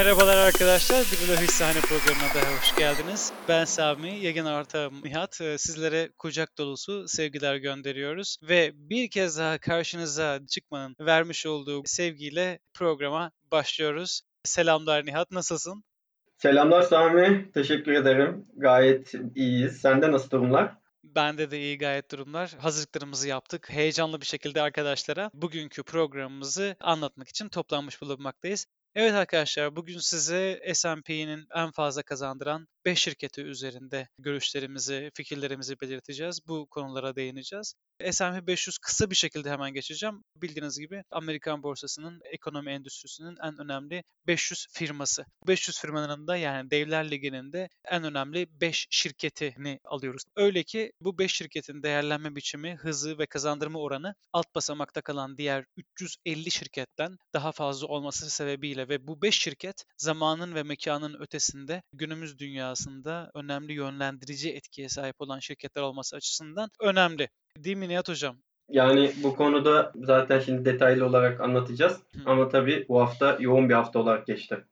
Merhabalar arkadaşlar. Bir Hissane programına daha hoş geldiniz. Ben Sami, yayın ortağım Nihat. Ee, sizlere kucak dolusu sevgiler gönderiyoruz. Ve bir kez daha karşınıza çıkmanın vermiş olduğu sevgiyle programa başlıyoruz. Selamlar Nihat, nasılsın? Selamlar Sami, teşekkür ederim. Gayet iyiyiz. Sende nasıl durumlar? Bende de iyi gayet durumlar. Hazırlıklarımızı yaptık. Heyecanlı bir şekilde arkadaşlara bugünkü programımızı anlatmak için toplanmış bulunmaktayız. Evet arkadaşlar bugün size S&P'nin en fazla kazandıran 5 şirketi üzerinde görüşlerimizi, fikirlerimizi belirteceğiz. Bu konulara değineceğiz. S&P 500 kısa bir şekilde hemen geçeceğim. Bildiğiniz gibi Amerikan borsasının ekonomi endüstrisinin en önemli 500 firması. 500 firmanın da yani Devler Ligi'nin de en önemli 5 şirketini alıyoruz. Öyle ki bu 5 şirketin değerlenme biçimi, hızı ve kazandırma oranı alt basamakta kalan diğer 350 şirketten daha fazla olması sebebiyle ve bu 5 şirket zamanın ve mekanın ötesinde günümüz dünyasında önemli yönlendirici etkiye sahip olan şirketler olması açısından önemli. Değil mi Nihat Hocam? Yani bu konuda zaten şimdi detaylı olarak anlatacağız. Hı. Ama tabii bu hafta yoğun bir hafta olarak geçti.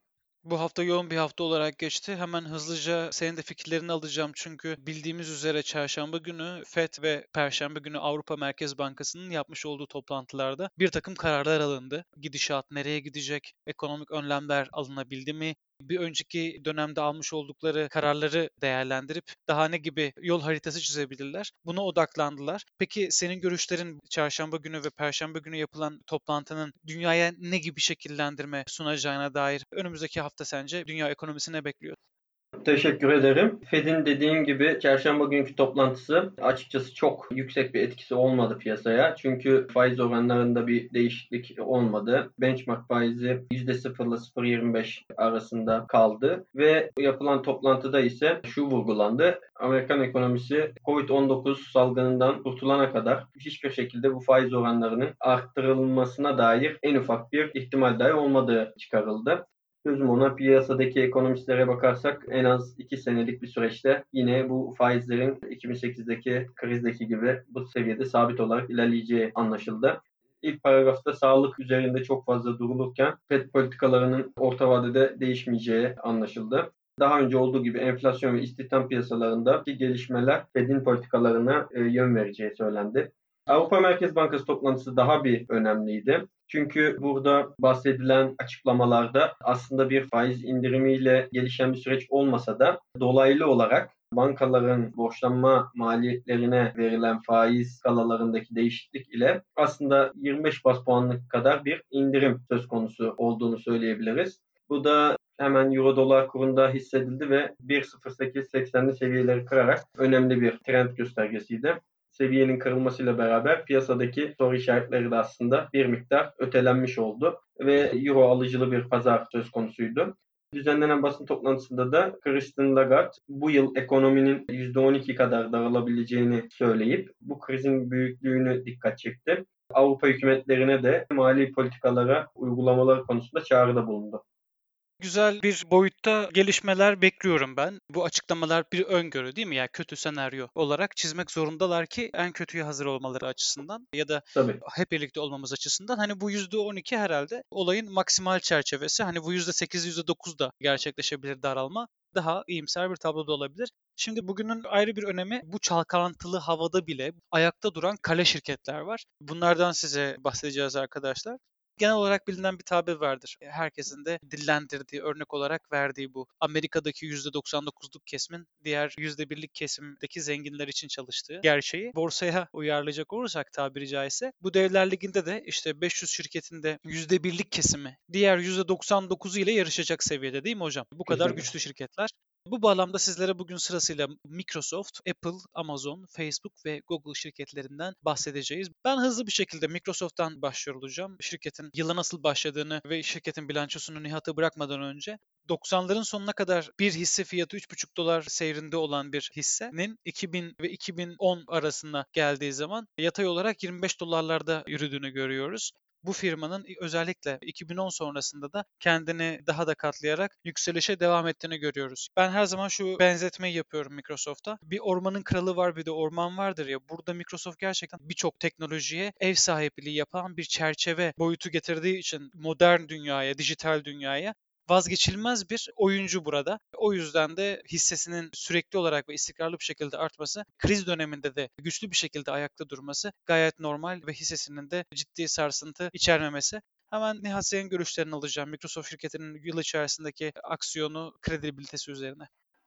Bu hafta yoğun bir hafta olarak geçti. Hemen hızlıca senin de fikirlerini alacağım çünkü bildiğimiz üzere çarşamba günü FED ve perşembe günü Avrupa Merkez Bankası'nın yapmış olduğu toplantılarda bir takım kararlar alındı. Gidişat nereye gidecek? Ekonomik önlemler alınabildi mi? Bir önceki dönemde almış oldukları kararları değerlendirip daha ne gibi yol haritası çizebilirler. Buna odaklandılar. Peki senin görüşlerin çarşamba günü ve perşembe günü yapılan toplantının dünyaya ne gibi şekillendirme sunacağına dair önümüzdeki hafta sence dünya ekonomisine bekliyor? Teşekkür ederim. Fed'in dediğim gibi çarşamba günkü toplantısı açıkçası çok yüksek bir etkisi olmadı piyasaya. Çünkü faiz oranlarında bir değişiklik olmadı. Benchmark faizi %0 ile 0.25 arasında kaldı ve yapılan toplantıda ise şu vurgulandı. Amerikan ekonomisi Covid-19 salgınından kurtulana kadar hiçbir şekilde bu faiz oranlarının arttırılmasına dair en ufak bir ihtimal dahi olmadığı çıkarıldı. Sözüm ona piyasadaki ekonomistlere bakarsak en az 2 senelik bir süreçte yine bu faizlerin 2008'deki krizdeki gibi bu seviyede sabit olarak ilerleyeceği anlaşıldı. İlk paragrafta sağlık üzerinde çok fazla durulurken FED politikalarının orta vadede değişmeyeceği anlaşıldı. Daha önce olduğu gibi enflasyon ve istihdam piyasalarındaki gelişmeler Fed'in politikalarına e, yön vereceği söylendi. Avrupa Merkez Bankası toplantısı daha bir önemliydi. Çünkü burada bahsedilen açıklamalarda aslında bir faiz indirimiyle gelişen bir süreç olmasa da dolaylı olarak bankaların borçlanma maliyetlerine verilen faiz skalalarındaki değişiklik ile aslında 25 bas puanlık kadar bir indirim söz konusu olduğunu söyleyebiliriz. Bu da hemen euro dolar kurunda hissedildi ve 1.08.80'li seviyeleri kırarak önemli bir trend göstergesiydi seviyenin kırılmasıyla beraber piyasadaki soru işaretleri de aslında bir miktar ötelenmiş oldu ve euro alıcılı bir pazar söz konusuydu. Düzenlenen basın toplantısında da Christine Lagarde bu yıl ekonominin %12 kadar daralabileceğini söyleyip bu krizin büyüklüğünü dikkat çekti. Avrupa hükümetlerine de mali politikalara uygulamaları konusunda çağrıda bulundu. Güzel bir boyutta gelişmeler bekliyorum ben. Bu açıklamalar bir öngörü değil mi? Yani kötü senaryo olarak çizmek zorundalar ki en kötüye hazır olmaları açısından ya da Tabii. hep birlikte olmamız açısından. Hani bu %12 herhalde olayın maksimal çerçevesi. Hani bu %8, %9 da gerçekleşebilir daralma. Daha iyimser bir tablo da olabilir. Şimdi bugünün ayrı bir önemi bu çalkalantılı havada bile ayakta duran kale şirketler var. Bunlardan size bahsedeceğiz arkadaşlar genel olarak bilinen bir tabir vardır. E, herkesin de dillendirdiği, örnek olarak verdiği bu. Amerika'daki %99'luk kesimin diğer %1'lik kesimdeki zenginler için çalıştığı gerçeği borsaya uyarlayacak olursak tabiri caizse bu devler liginde de işte 500 şirketinde %1'lik kesimi diğer %99'u ile yarışacak seviyede değil mi hocam? Bu kadar güçlü şirketler. Bu bağlamda sizlere bugün sırasıyla Microsoft, Apple, Amazon, Facebook ve Google şirketlerinden bahsedeceğiz. Ben hızlı bir şekilde Microsoft'tan başlıyor olacağım. Şirketin yıla nasıl başladığını ve şirketin bilançosunu Nihat'a bırakmadan önce 90'ların sonuna kadar bir hisse fiyatı 3,5 dolar seyrinde olan bir hissenin 2000 ve 2010 arasında geldiği zaman yatay olarak 25 dolarlarda yürüdüğünü görüyoruz bu firmanın özellikle 2010 sonrasında da kendini daha da katlayarak yükselişe devam ettiğini görüyoruz. Ben her zaman şu benzetmeyi yapıyorum Microsoft'a. Bir ormanın kralı var bir de orman vardır ya. Burada Microsoft gerçekten birçok teknolojiye ev sahipliği yapan bir çerçeve boyutu getirdiği için modern dünyaya, dijital dünyaya vazgeçilmez bir oyuncu burada. O yüzden de hissesinin sürekli olarak ve istikrarlı bir şekilde artması, kriz döneminde de güçlü bir şekilde ayakta durması gayet normal ve hissesinin de ciddi sarsıntı içermemesi. Hemen Nihat senin görüşlerini alacağım. Microsoft şirketinin yıl içerisindeki aksiyonu, kredibilitesi üzerine.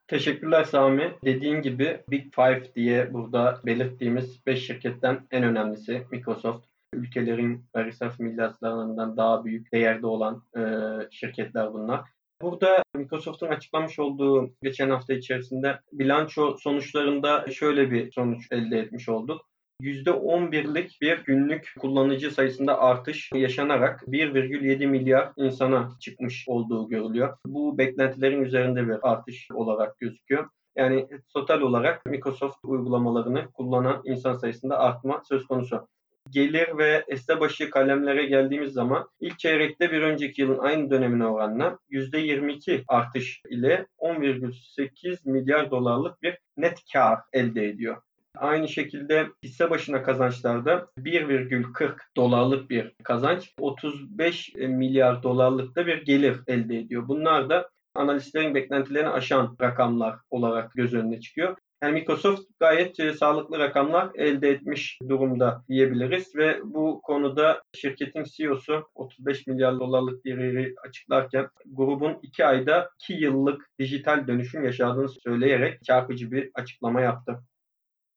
Teşekkürler Sami. Dediğin gibi Big Five diye burada belirttiğimiz 5 şirketten en önemlisi Microsoft. Ülkelerin ve reserve milyarlarından daha büyük değerde olan e, şirketler bunlar. Burada Microsoft'un açıklamış olduğu geçen hafta içerisinde bilanço sonuçlarında şöyle bir sonuç elde etmiş olduk. %11'lik bir günlük kullanıcı sayısında artış yaşanarak 1,7 milyar insana çıkmış olduğu görülüyor. Bu beklentilerin üzerinde bir artış olarak gözüküyor. Yani total olarak Microsoft uygulamalarını kullanan insan sayısında artma söz konusu. Gelir ve esne başı kalemlere geldiğimiz zaman ilk çeyrekte bir önceki yılın aynı dönemine oranla %22 artış ile 10,8 milyar dolarlık bir net kar elde ediyor. Aynı şekilde hisse başına kazançlarda 1,40 dolarlık bir kazanç, 35 milyar dolarlık da bir gelir elde ediyor. Bunlar da analistlerin beklentilerini aşan rakamlar olarak göz önüne çıkıyor. Yani Microsoft gayet e, sağlıklı rakamlar elde etmiş durumda diyebiliriz ve bu konuda şirketin CEO'su 35 milyar dolarlık veri açıklarken grubun 2 ayda 2 yıllık dijital dönüşüm yaşadığını söyleyerek çarpıcı bir açıklama yaptı.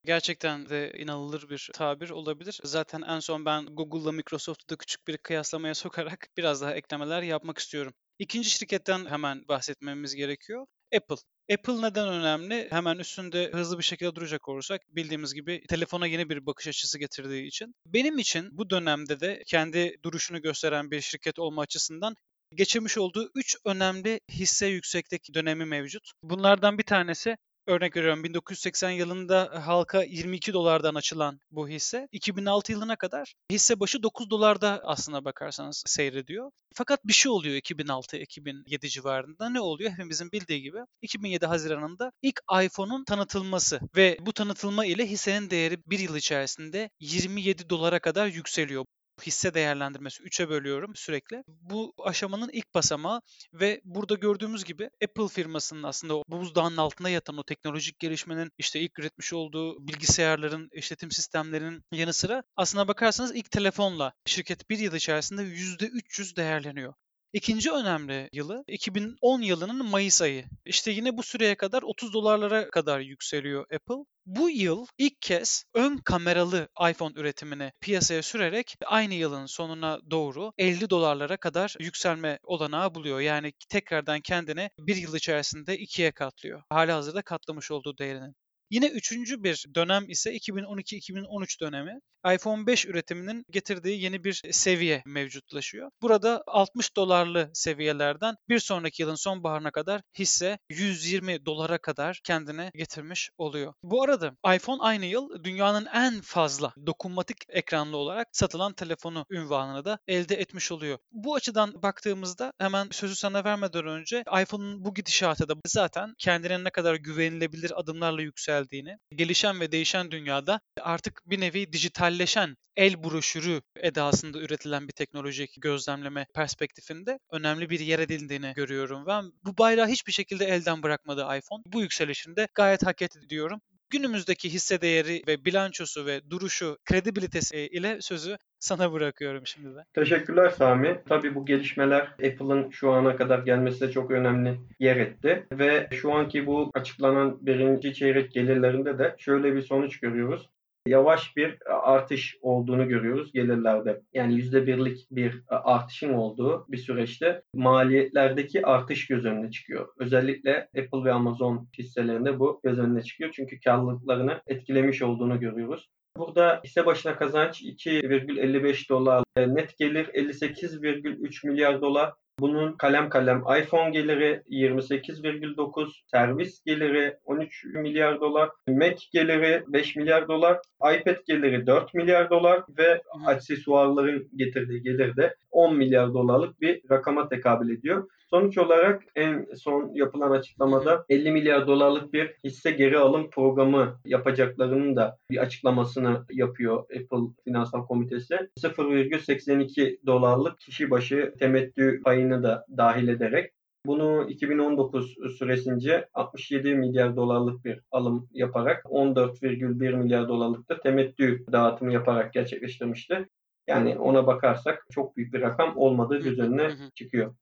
Gerçekten de inanılır bir tabir olabilir. Zaten en son ben Google'la Microsoft'u da küçük bir kıyaslamaya sokarak biraz daha eklemeler yapmak istiyorum. İkinci şirketten hemen bahsetmemiz gerekiyor. Apple. Apple neden önemli? Hemen üstünde hızlı bir şekilde duracak olursak bildiğimiz gibi telefona yeni bir bakış açısı getirdiği için. Benim için bu dönemde de kendi duruşunu gösteren bir şirket olma açısından geçirmiş olduğu 3 önemli hisse yükseklik dönemi mevcut. Bunlardan bir tanesi Örnek veriyorum 1980 yılında halka 22 dolardan açılan bu hisse 2006 yılına kadar hisse başı 9 dolarda aslına bakarsanız seyrediyor. Fakat bir şey oluyor 2006-2007 civarında. Ne oluyor? Hepimizin bildiği gibi 2007 Haziran'ında ilk iPhone'un tanıtılması ve bu tanıtılma ile hissenin değeri bir yıl içerisinde 27 dolara kadar yükseliyor hisse değerlendirmesi 3'e bölüyorum sürekli. Bu aşamanın ilk basamağı ve burada gördüğümüz gibi Apple firmasının aslında buzdağının altında yatan o teknolojik gelişmenin işte ilk üretmiş olduğu bilgisayarların, işletim sistemlerinin yanı sıra aslına bakarsanız ilk telefonla şirket bir yıl içerisinde %300 değerleniyor. İkinci önemli yılı 2010 yılının Mayıs ayı. İşte yine bu süreye kadar 30 dolarlara kadar yükseliyor Apple. Bu yıl ilk kez ön kameralı iPhone üretimini piyasaya sürerek aynı yılın sonuna doğru 50 dolarlara kadar yükselme olanağı buluyor. Yani tekrardan kendini bir yıl içerisinde ikiye katlıyor. Hali hazırda katlamış olduğu değerinin. Yine üçüncü bir dönem ise 2012-2013 dönemi. iPhone 5 üretiminin getirdiği yeni bir seviye mevcutlaşıyor. Burada 60 dolarlı seviyelerden bir sonraki yılın sonbaharına kadar hisse 120 dolara kadar kendine getirmiş oluyor. Bu arada iPhone aynı yıl dünyanın en fazla dokunmatik ekranlı olarak satılan telefonu ünvanını da elde etmiş oluyor. Bu açıdan baktığımızda hemen sözü sana vermeden önce iPhone'un bu gidişatı da zaten kendine ne kadar güvenilebilir adımlarla yükseldiğini, gelişen ve değişen dünyada artık bir nevi dijitalleşen el broşürü edasında üretilen bir teknolojik gözlemleme perspektifinde önemli bir yer edildiğini görüyorum. Ben bu bayrağı hiçbir şekilde elden bırakmadı iPhone. Bu yükselişinde gayet hak etti diyorum. Günümüzdeki hisse değeri ve bilançosu ve duruşu, kredibilitesi ile sözü sana bırakıyorum şimdi de. Teşekkürler Sami. Tabii bu gelişmeler Apple'ın şu ana kadar gelmesine çok önemli yer etti. Ve şu anki bu açıklanan birinci çeyrek gelirlerinde de şöyle bir sonuç görüyoruz yavaş bir artış olduğunu görüyoruz gelirlerde. Yani %1'lik bir artışın olduğu bir süreçte maliyetlerdeki artış göz önüne çıkıyor. Özellikle Apple ve Amazon hisselerinde bu göz önüne çıkıyor. Çünkü karlılıklarını etkilemiş olduğunu görüyoruz. Burada hisse başına kazanç 2,55 dolar, net gelir 58,3 milyar dolar, bunun kalem kalem iPhone geliri 28,9, servis geliri 13 milyar dolar, Mac geliri 5 milyar dolar, iPad geliri 4 milyar dolar ve aksesuarların getirdiği gelir de 10 milyar dolarlık bir rakama tekabül ediyor. Sonuç olarak en son yapılan açıklamada 50 milyar dolarlık bir hisse geri alım programı yapacaklarının da bir açıklamasını yapıyor Apple Finansal Komitesi. 0,82 dolarlık kişi başı temettü payını da dahil ederek Bunu 2019 süresince 67 milyar dolarlık bir alım yaparak 14,1 milyar dolarlık da temettü dağıtımı yaparak gerçekleştirmişti. Yani ona bakarsak çok büyük bir rakam olmadığı göz önüne çıkıyor.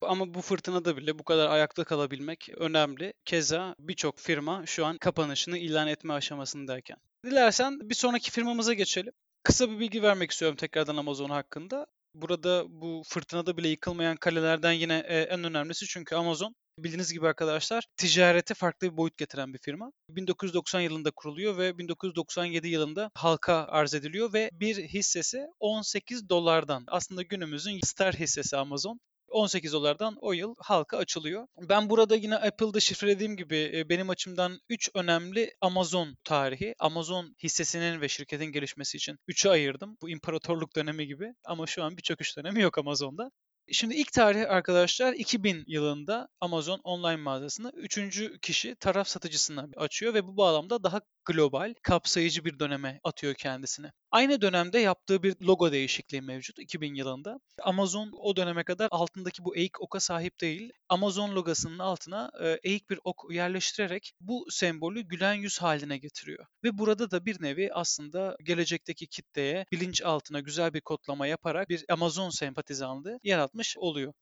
Ama bu fırtınada bile bu kadar ayakta kalabilmek önemli. Keza birçok firma şu an kapanışını ilan etme aşamasındayken. Dilersen bir sonraki firmamıza geçelim. Kısa bir bilgi vermek istiyorum tekrardan Amazon hakkında. Burada bu fırtınada bile yıkılmayan kalelerden yine e, en önemlisi çünkü Amazon bildiğiniz gibi arkadaşlar ticarete farklı bir boyut getiren bir firma. 1990 yılında kuruluyor ve 1997 yılında halka arz ediliyor ve bir hissesi 18 dolardan. Aslında günümüzün star hissesi Amazon. 18 dolardan o yıl halka açılıyor. Ben burada yine Apple'da şifrelediğim gibi e, benim açımdan 3 önemli Amazon tarihi, Amazon hissesinin ve şirketin gelişmesi için 3'e ayırdım. Bu imparatorluk dönemi gibi ama şu an bir çöküş dönemi yok Amazon'da. Şimdi ilk tarih arkadaşlar 2000 yılında Amazon online mağazasını üçüncü kişi taraf satıcısına açıyor ve bu bağlamda daha global, kapsayıcı bir döneme atıyor kendisini. Aynı dönemde yaptığı bir logo değişikliği mevcut 2000 yılında. Amazon o döneme kadar altındaki bu eğik oka sahip değil. Amazon logosunun altına e, eğik bir ok yerleştirerek bu sembolü gülen yüz haline getiriyor. Ve burada da bir nevi aslında gelecekteki kitleye bilinç altına güzel bir kodlama yaparak bir Amazon sempatizanlığı yaratmış oluyor.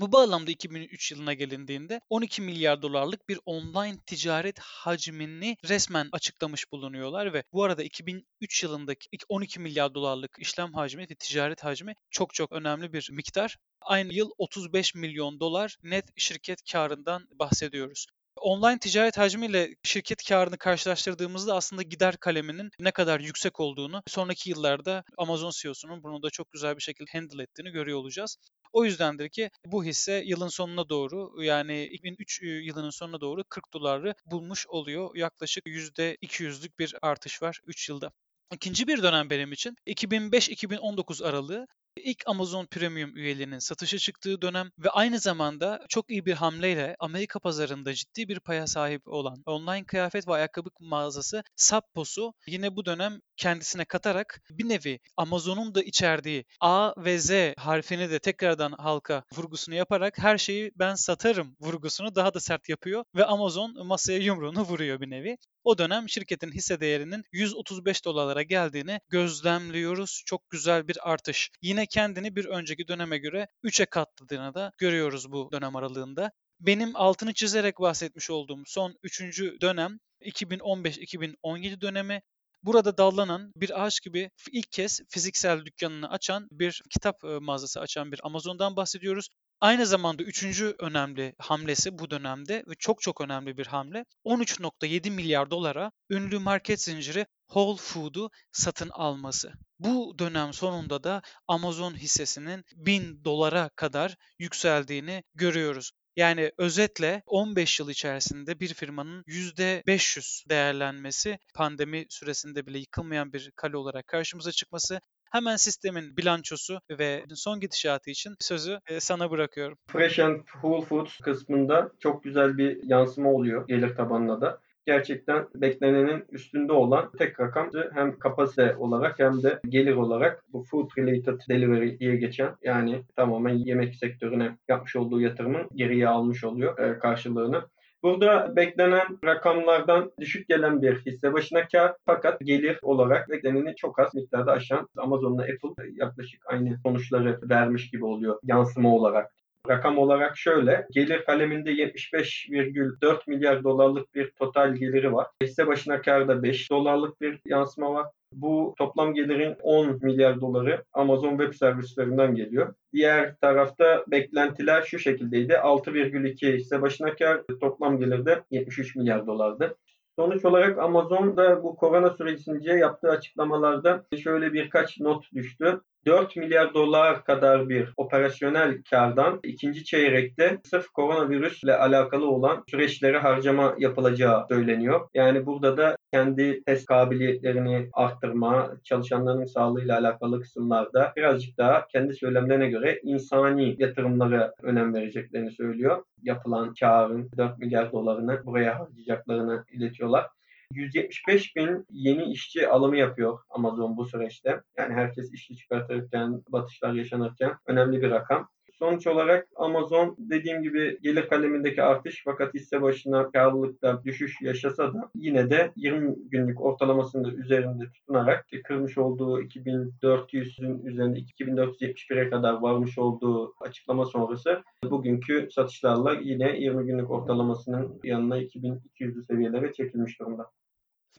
Bu bağlamda 2003 yılına gelindiğinde 12 milyar dolarlık bir online ticaret hacmini resmen açıklamış bulunuyorlar ve bu arada 2003 yılındaki 12 milyar dolarlık işlem hacmi ve ticaret hacmi çok çok önemli bir miktar. Aynı yıl 35 milyon dolar net şirket karından bahsediyoruz online ticaret hacmiyle şirket karını karşılaştırdığımızda aslında gider kaleminin ne kadar yüksek olduğunu sonraki yıllarda Amazon CEO'sunun bunu da çok güzel bir şekilde handle ettiğini görüyor olacağız. O yüzdendir ki bu hisse yılın sonuna doğru yani 2003 yılının sonuna doğru 40 doları bulmuş oluyor. Yaklaşık %200'lük bir artış var 3 yılda. İkinci bir dönem benim için 2005-2019 aralığı ilk Amazon Premium üyelerinin satışa çıktığı dönem ve aynı zamanda çok iyi bir hamleyle Amerika pazarında ciddi bir paya sahip olan online kıyafet ve ayakkabı mağazası Sappos'u yine bu dönem kendisine katarak bir nevi Amazon'un da içerdiği A ve Z harfini de tekrardan halka vurgusunu yaparak her şeyi ben satarım vurgusunu daha da sert yapıyor ve Amazon masaya yumruğunu vuruyor bir nevi. O dönem şirketin hisse değerinin 135 dolarlara geldiğini gözlemliyoruz. Çok güzel bir artış. Yine kendini bir önceki döneme göre 3'e katladığını da görüyoruz bu dönem aralığında. Benim altını çizerek bahsetmiş olduğum son 3. dönem 2015-2017 dönemi Burada dallanan bir ağaç gibi ilk kez fiziksel dükkanını açan bir kitap mağazası açan bir Amazon'dan bahsediyoruz. Aynı zamanda üçüncü önemli hamlesi bu dönemde ve çok çok önemli bir hamle 13.7 milyar dolara ünlü market zinciri Whole Foods'u satın alması. Bu dönem sonunda da Amazon hissesinin 1000 dolara kadar yükseldiğini görüyoruz. Yani özetle 15 yıl içerisinde bir firmanın %500 değerlenmesi, pandemi süresinde bile yıkılmayan bir kale olarak karşımıza çıkması Hemen sistemin bilançosu ve son gidişatı için sözü e, sana bırakıyorum. Fresh and Whole Foods kısmında çok güzel bir yansıma oluyor gelir tabanına da gerçekten beklenenin üstünde olan tek rakam hem kapasite olarak hem de gelir olarak bu food related delivery diye geçen yani tamamen yemek sektörüne yapmış olduğu yatırımın geriye almış oluyor e, karşılığını. Burada beklenen rakamlardan düşük gelen bir hisse başına kar fakat gelir olarak bekleneni çok az miktarda aşan Amazon'la Apple yaklaşık aynı sonuçları vermiş gibi oluyor yansıma olarak. Rakam olarak şöyle, gelir kaleminde 75,4 milyar dolarlık bir total geliri var. Hisse başına karda 5 dolarlık bir yansıma var. Bu toplam gelirin 10 milyar doları Amazon Web Servislerinden geliyor. Diğer tarafta beklentiler şu şekildeydi. 6,2 hisse başına kar, toplam gelir de 73 milyar dolardı. Sonuç olarak Amazon da bu korona sürecince yaptığı açıklamalarda şöyle birkaç not düştü. 4 milyar dolar kadar bir operasyonel kardan ikinci çeyrekte sırf koronavirüsle alakalı olan süreçlere harcama yapılacağı söyleniyor. Yani burada da kendi test kabiliyetlerini arttırma, çalışanların sağlığıyla alakalı kısımlarda birazcık daha kendi söylemlerine göre insani yatırımlara önem vereceklerini söylüyor. Yapılan karın 4 milyar dolarını buraya harcayacaklarını iletiyorlar. 175 bin yeni işçi alımı yapıyor Amazon bu süreçte. Yani herkes işçi çıkartırken, batışlar yaşanırken önemli bir rakam. Sonuç olarak Amazon dediğim gibi gelir kalemindeki artış fakat hisse başına karlılıkta düşüş yaşasa da yine de 20 günlük ortalamasında üzerinde tutunarak kırmış olduğu 2400'ün üzerinde 2471'e kadar varmış olduğu açıklama sonrası bugünkü satışlarla yine 20 günlük ortalamasının yanına 2200'lü seviyelere çekilmiş durumda.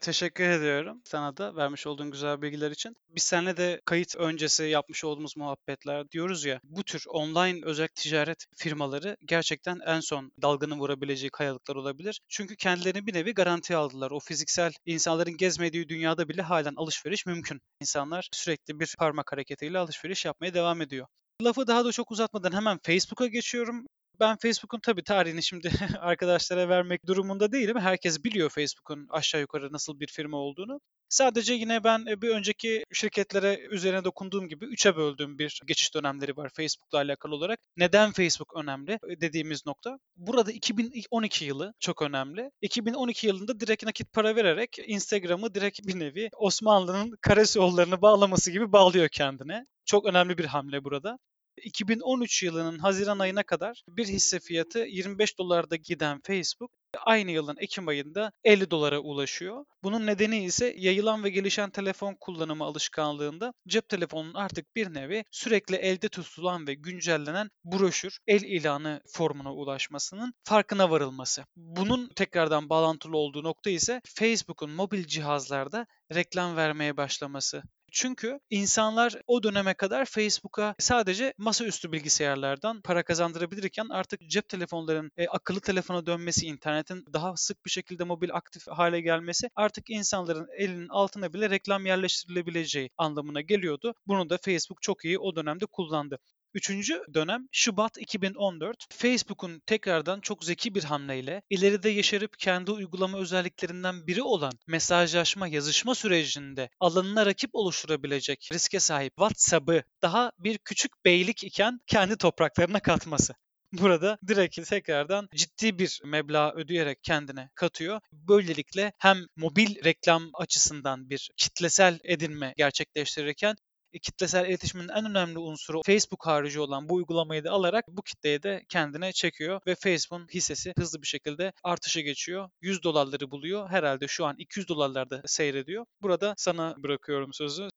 Teşekkür ediyorum sana da vermiş olduğun güzel bilgiler için. Biz seninle de kayıt öncesi yapmış olduğumuz muhabbetler diyoruz ya bu tür online özel ticaret firmaları gerçekten en son dalganın vurabileceği kayalıklar olabilir. Çünkü kendilerini bir nevi garanti aldılar. O fiziksel insanların gezmediği dünyada bile halen alışveriş mümkün. İnsanlar sürekli bir parmak hareketiyle alışveriş yapmaya devam ediyor. Lafı daha da çok uzatmadan hemen Facebook'a geçiyorum ben Facebook'un tabii tarihini şimdi arkadaşlara vermek durumunda değilim. Herkes biliyor Facebook'un aşağı yukarı nasıl bir firma olduğunu. Sadece yine ben e, bir önceki şirketlere üzerine dokunduğum gibi üçe böldüğüm bir geçiş dönemleri var Facebook'la alakalı olarak. Neden Facebook önemli e, dediğimiz nokta. Burada 2012 yılı çok önemli. 2012 yılında direkt nakit para vererek Instagram'ı direkt bir nevi Osmanlı'nın karesi bağlaması gibi bağlıyor kendine. Çok önemli bir hamle burada. 2013 yılının Haziran ayına kadar bir hisse fiyatı 25 dolarda giden Facebook aynı yılın Ekim ayında 50 dolara ulaşıyor. Bunun nedeni ise yayılan ve gelişen telefon kullanımı alışkanlığında cep telefonunun artık bir nevi sürekli elde tutulan ve güncellenen broşür, el ilanı formuna ulaşmasının farkına varılması. Bunun tekrardan bağlantılı olduğu nokta ise Facebook'un mobil cihazlarda reklam vermeye başlaması. Çünkü insanlar o döneme kadar Facebook'a sadece masaüstü bilgisayarlardan para kazandırabilirken artık cep telefonlarının e, akıllı telefona dönmesi, internetin daha sık bir şekilde mobil aktif hale gelmesi artık insanların elinin altına bile reklam yerleştirilebileceği anlamına geliyordu. Bunu da Facebook çok iyi o dönemde kullandı. Üçüncü dönem Şubat 2014. Facebook'un tekrardan çok zeki bir hamleyle ileride yaşarıp kendi uygulama özelliklerinden biri olan mesajlaşma, yazışma sürecinde alanına rakip oluşturabilecek riske sahip WhatsApp'ı daha bir küçük beylik iken kendi topraklarına katması. Burada direkt tekrardan ciddi bir meblağ ödeyerek kendine katıyor. Böylelikle hem mobil reklam açısından bir kitlesel edinme gerçekleştirirken kitlesel iletişimin en önemli unsuru Facebook harici olan bu uygulamayı da alarak bu kitleye de kendine çekiyor ve Facebook'un hissesi hızlı bir şekilde artışa geçiyor. 100 dolarları buluyor. Herhalde şu an 200 dolarlarda seyrediyor. Burada sana bırakıyorum sözü.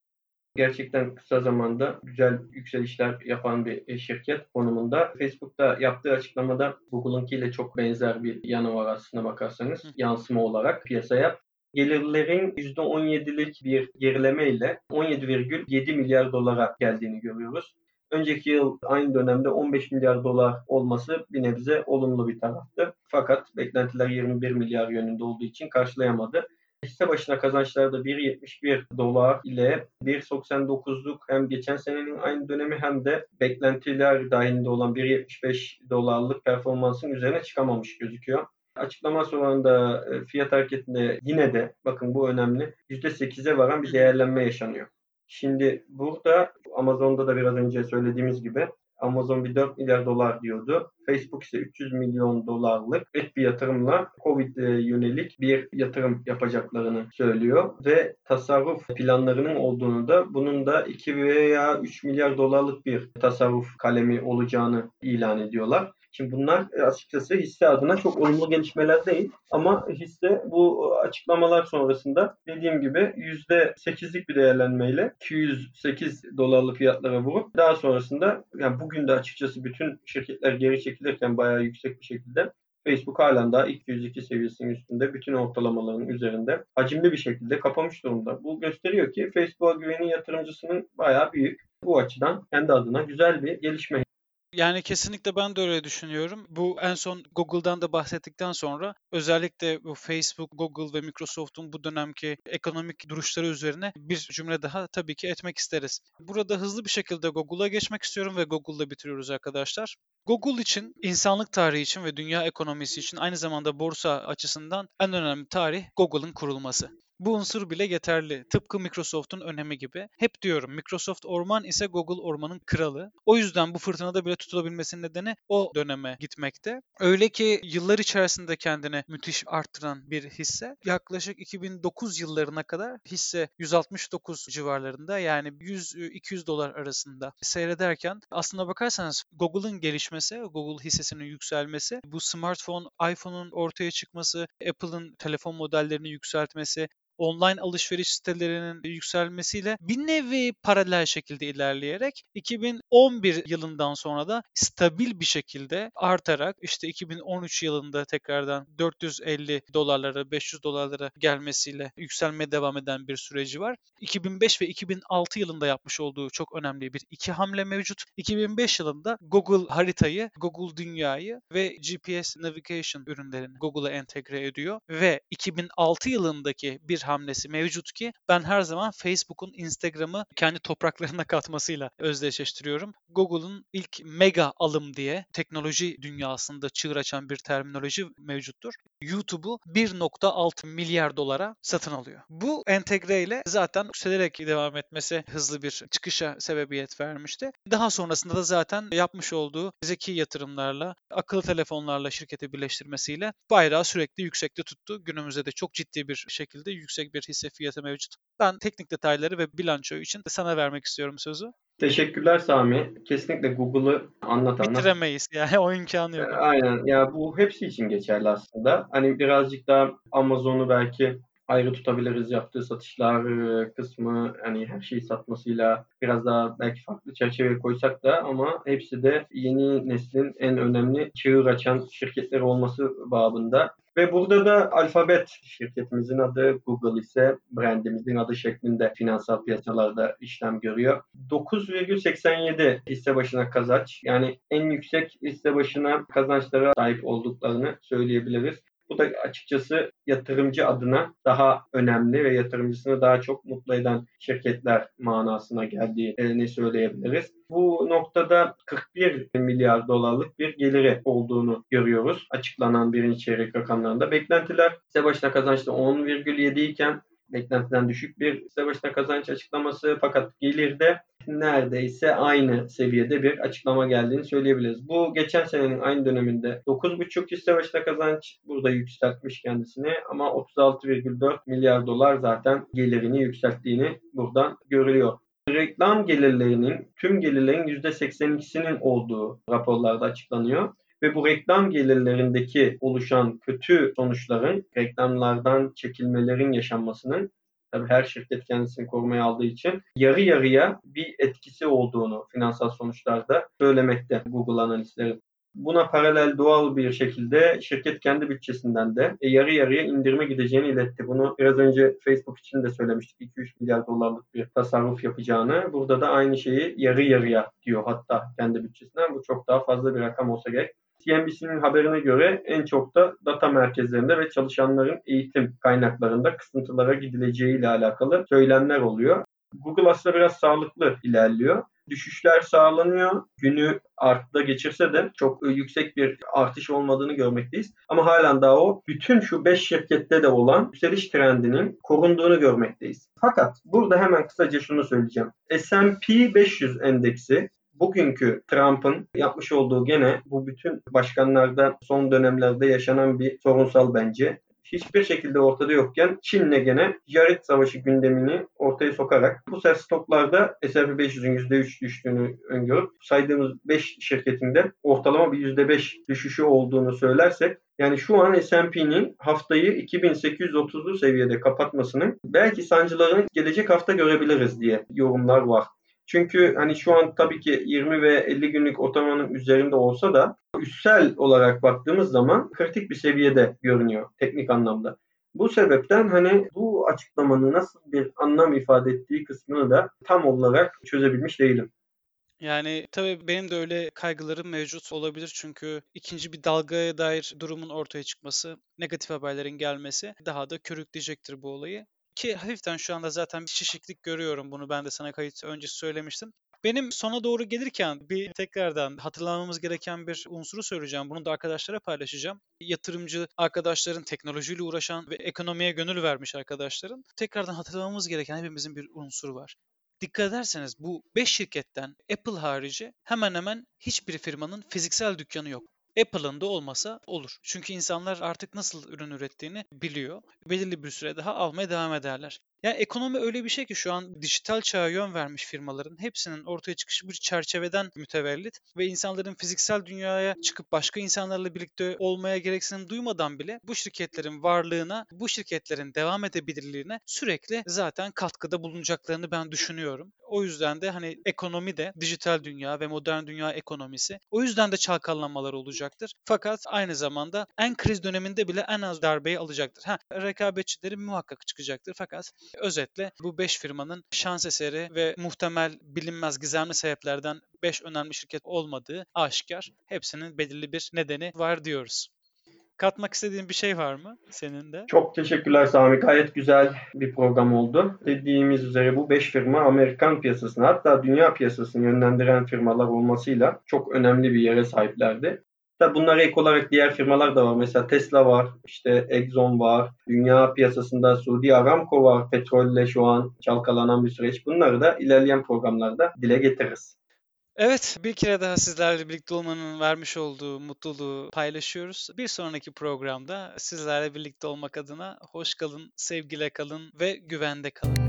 Gerçekten kısa zamanda güzel yükselişler yapan bir e, şirket konumunda. Facebook'ta yaptığı açıklamada Google'ınkiyle çok benzer bir yanı var aslında bakarsanız. Yansıma olarak piyasaya gelirlerin %17'lik bir gerileme ile 17,7 milyar dolara geldiğini görüyoruz. Önceki yıl aynı dönemde 15 milyar dolar olması bir nebze olumlu bir taraftı. Fakat beklentiler 21 milyar yönünde olduğu için karşılayamadı. Hisse başına kazançlarda 1.71 dolar ile 1.89'luk hem geçen senenin aynı dönemi hem de beklentiler dahilinde olan 1.75 dolarlık performansın üzerine çıkamamış gözüküyor. Açıklama sonunda e, fiyat hareketinde yine de bakın bu önemli %8'e varan bir değerlenme yaşanıyor. Şimdi burada Amazon'da da biraz önce söylediğimiz gibi Amazon bir 4 milyar dolar diyordu. Facebook ise 300 milyon dolarlık ek bir yatırımla Covid'e yönelik bir yatırım yapacaklarını söylüyor ve tasarruf planlarının olduğunu da bunun da 2 veya 3 milyar dolarlık bir tasarruf kalemi olacağını ilan ediyorlar. Şimdi bunlar e, açıkçası hisse adına çok olumlu gelişmeler değil. Ama hisse bu açıklamalar sonrasında dediğim gibi %8'lik bir değerlenmeyle 208 dolarlı fiyatlara vurup daha sonrasında yani bugün de açıkçası bütün şirketler geri çekilirken bayağı yüksek bir şekilde Facebook halen daha 202 seviyesinin üstünde bütün ortalamaların üzerinde hacimli bir şekilde kapamış durumda. Bu gösteriyor ki Facebook'a güveni yatırımcısının bayağı büyük. Bu açıdan kendi adına güzel bir gelişme. Yani kesinlikle ben de öyle düşünüyorum. Bu en son Google'dan da bahsettikten sonra özellikle bu Facebook, Google ve Microsoft'un bu dönemki ekonomik duruşları üzerine bir cümle daha tabii ki etmek isteriz. Burada hızlı bir şekilde Google'a geçmek istiyorum ve Google'da bitiriyoruz arkadaşlar. Google için, insanlık tarihi için ve dünya ekonomisi için aynı zamanda borsa açısından en önemli tarih Google'ın kurulması. Bu unsur bile yeterli. Tıpkı Microsoft'un önemi gibi. Hep diyorum Microsoft orman ise Google ormanın kralı. O yüzden bu fırtınada bile tutulabilmesinin nedeni o döneme gitmekte. Öyle ki yıllar içerisinde kendini müthiş arttıran bir hisse. Yaklaşık 2009 yıllarına kadar hisse 169 civarlarında yani 100-200 dolar arasında seyrederken aslında bakarsanız Google'ın gelişmesi, Google hissesinin yükselmesi, bu smartphone, iPhone'un ortaya çıkması, Apple'ın telefon modellerini yükseltmesi, online alışveriş sitelerinin yükselmesiyle bir nevi paralel şekilde ilerleyerek 2011 yılından sonra da stabil bir şekilde artarak işte 2013 yılında tekrardan 450 dolarlara 500 dolarlara gelmesiyle yükselmeye devam eden bir süreci var. 2005 ve 2006 yılında yapmış olduğu çok önemli bir iki hamle mevcut. 2005 yılında Google haritayı, Google dünyayı ve GPS navigation ürünlerini Google'a entegre ediyor ve 2006 yılındaki bir hamlesi mevcut ki ben her zaman Facebook'un Instagram'ı kendi topraklarına katmasıyla özdeşleştiriyorum. Google'un ilk mega alım diye teknoloji dünyasında çığır açan bir terminoloji mevcuttur. YouTube'u 1.6 milyar dolara satın alıyor. Bu entegre ile zaten yükselerek devam etmesi hızlı bir çıkışa sebebiyet vermişti. Daha sonrasında da zaten yapmış olduğu zeki yatırımlarla, akıllı telefonlarla şirketi birleştirmesiyle bayrağı sürekli yüksekte tuttu. Günümüzde de çok ciddi bir şekilde yüksek bir hisse fiyatı mevcut. Ben teknik detayları ve bilanço için de sana vermek istiyorum sözü. Teşekkürler Sami. Kesinlikle Google'ı anlatanlar. Bitiremeyiz yani o imkanı yok. Aynen. Ya bu hepsi için geçerli aslında. Hani birazcık daha Amazon'u belki ayrı tutabiliriz yaptığı satışlar kısmı hani her şeyi satmasıyla biraz daha belki farklı çerçeveye koysak da ama hepsi de yeni neslin en önemli çığır açan şirketler olması babında. Ve burada da Alphabet şirketimizin adı, Google ise brandimizin adı şeklinde finansal piyasalarda işlem görüyor. 9,87 hisse başına kazanç. Yani en yüksek hisse başına kazançlara sahip olduklarını söyleyebiliriz. Bu da açıkçası yatırımcı adına daha önemli ve yatırımcısını daha çok mutlu eden şirketler manasına geldiğini söyleyebiliriz. Bu noktada 41 milyar dolarlık bir geliri olduğunu görüyoruz. Açıklanan birinci çeyrek rakamlarında. Beklentiler ise başına kazançta 10,7 iken beklentiden düşük bir hisse başına kazanç açıklaması fakat gelirde neredeyse aynı seviyede bir açıklama geldiğini söyleyebiliriz. Bu geçen senenin aynı döneminde 9,5 hisse başına kazanç burada yükseltmiş kendisini ama 36,4 milyar dolar zaten gelirini yükselttiğini buradan görülüyor. Reklam gelirlerinin tüm gelirlerin %82'sinin olduğu raporlarda açıklanıyor ve bu reklam gelirlerindeki oluşan kötü sonuçların reklamlardan çekilmelerin yaşanmasının tabii her şirket kendisini korumaya aldığı için yarı yarıya bir etkisi olduğunu finansal sonuçlarda söylemekte Google analistleri. Buna paralel doğal bir şekilde şirket kendi bütçesinden de e, yarı yarıya indirime gideceğini iletti. Bunu biraz önce Facebook için de söylemiştik. 2-3 milyar dolarlık bir tasarruf yapacağını. Burada da aynı şeyi yarı yarıya diyor hatta kendi bütçesinden. Bu çok daha fazla bir rakam olsa gerek. CNBC'nin haberine göre en çok da data merkezlerinde ve çalışanların eğitim kaynaklarında kısıntılara gidileceği ile alakalı söylemler oluyor. Google aslında biraz sağlıklı ilerliyor. Düşüşler sağlanıyor. Günü artta geçirse de çok yüksek bir artış olmadığını görmekteyiz. Ama halen daha o bütün şu 5 şirkette de olan yükseliş trendinin korunduğunu görmekteyiz. Fakat burada hemen kısaca şunu söyleyeceğim. S&P 500 endeksi bugünkü Trump'ın yapmış olduğu gene bu bütün başkanlarda son dönemlerde yaşanan bir sorunsal bence hiçbir şekilde ortada yokken Çin'le gene ticaret savaşı gündemini ortaya sokarak bu sefer stoklarda S&P 500'ün %3 düştüğünü öngörüp saydığımız 5 şirketinde ortalama bir %5 düşüşü olduğunu söylersek yani şu an S&P'nin haftayı 2830'lu seviyede kapatmasının belki sancılarını gelecek hafta görebiliriz diye yorumlar var. Çünkü hani şu an tabii ki 20 ve 50 günlük ortalamanın üzerinde olsa da üstsel olarak baktığımız zaman kritik bir seviyede görünüyor teknik anlamda. Bu sebepten hani bu açıklamanın nasıl bir anlam ifade ettiği kısmını da tam olarak çözebilmiş değilim. Yani tabii benim de öyle kaygılarım mevcut olabilir çünkü ikinci bir dalgaya dair durumun ortaya çıkması, negatif haberlerin gelmesi daha da körükleyecektir bu olayı. Ki hafiften şu anda zaten bir şişiklik görüyorum. Bunu ben de sana kayıt öncesi söylemiştim. Benim sona doğru gelirken bir tekrardan hatırlamamız gereken bir unsuru söyleyeceğim. Bunu da arkadaşlara paylaşacağım. Yatırımcı arkadaşların, teknolojiyle uğraşan ve ekonomiye gönül vermiş arkadaşların tekrardan hatırlamamız gereken hepimizin bir unsuru var. Dikkat ederseniz bu 5 şirketten Apple harici hemen hemen hiçbir firmanın fiziksel dükkanı yok. Apple'ın da olmasa olur. Çünkü insanlar artık nasıl ürün ürettiğini biliyor. Belirli bir süre daha almaya devam ederler. Yani ekonomi öyle bir şey ki şu an dijital çağa yön vermiş firmaların hepsinin ortaya çıkışı bir çerçeveden mütevellit ve insanların fiziksel dünyaya çıkıp başka insanlarla birlikte olmaya gereksinim duymadan bile bu şirketlerin varlığına, bu şirketlerin devam edebilirliğine sürekli zaten katkıda bulunacaklarını ben düşünüyorum. O yüzden de hani ekonomi de dijital dünya ve modern dünya ekonomisi o yüzden de çalkalanmalar olacaktır. Fakat aynı zamanda en kriz döneminde bile en az darbeyi alacaktır. Ha rekabetçileri muhakkak çıkacaktır fakat Özetle bu 5 firmanın şans eseri ve muhtemel bilinmez gizemli sebeplerden 5 önemli şirket olmadığı aşikar. Hepsinin belirli bir nedeni var diyoruz. Katmak istediğin bir şey var mı senin de? Çok teşekkürler Sami. Gayet güzel bir program oldu. Dediğimiz üzere bu 5 firma Amerikan piyasasını hatta dünya piyasasını yönlendiren firmalar olmasıyla çok önemli bir yere sahiplerdi. Tabi bunlara ek olarak diğer firmalar da var. Mesela Tesla var, işte Exxon var, dünya piyasasında Suudi Aramco var. Petrolle şu an çalkalanan bir süreç. Bunları da ilerleyen programlarda dile getiririz. Evet, bir kere daha sizlerle birlikte olmanın vermiş olduğu mutluluğu paylaşıyoruz. Bir sonraki programda sizlerle birlikte olmak adına hoş kalın, sevgiyle kalın ve güvende kalın.